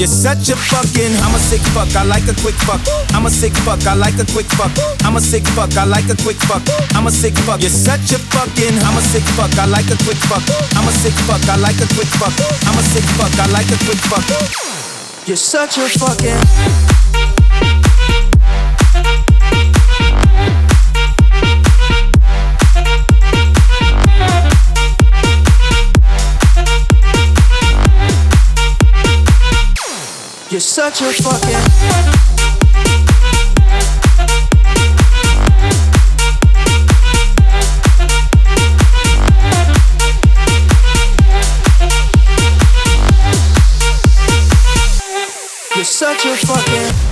You're such a fucking, I'm a sick fuck, I like a quick fuck. I'm a sick fuck, I like a quick fuck. I'm a sick fuck, I like a quick fuck. I'm a sick fuck. You're such a fucking, I'm a sick fuck, I like a quick fuck. I'm a sick fuck, I like a quick fuck. I'm a sick fuck, I like a quick fuck. You're such a fucking. You're such a fucking. You're such a fucking.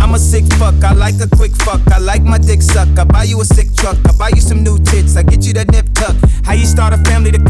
I'm a sick fuck, I like a quick fuck. I like my dick suck. I buy you a sick truck. I buy you some new tits. I get you that nip tuck. How you start a family, the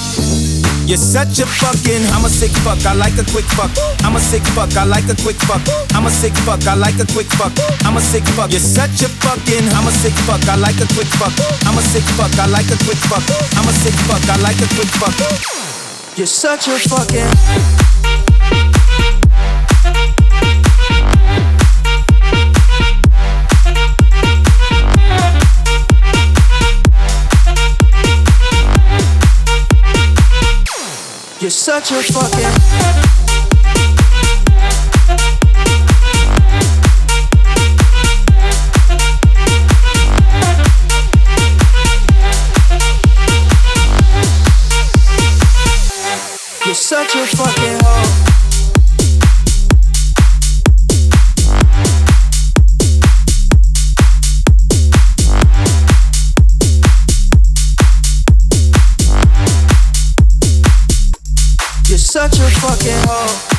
You're such a fucking, I'm a sick fuck, I like a quick fuck. I'm a sick fuck, I like a quick fuck. I'm a sick fuck, I like a quick fuck. I'm a sick fuck. You're such a fucking, I'm a sick fuck, I like a quick fuck. I'm a sick fuck, I like a quick fuck. I'm a sick fuck, I like a quick fuck. You're such a fucking. You're such a fucking. You're such a fucking such a fucking hoe.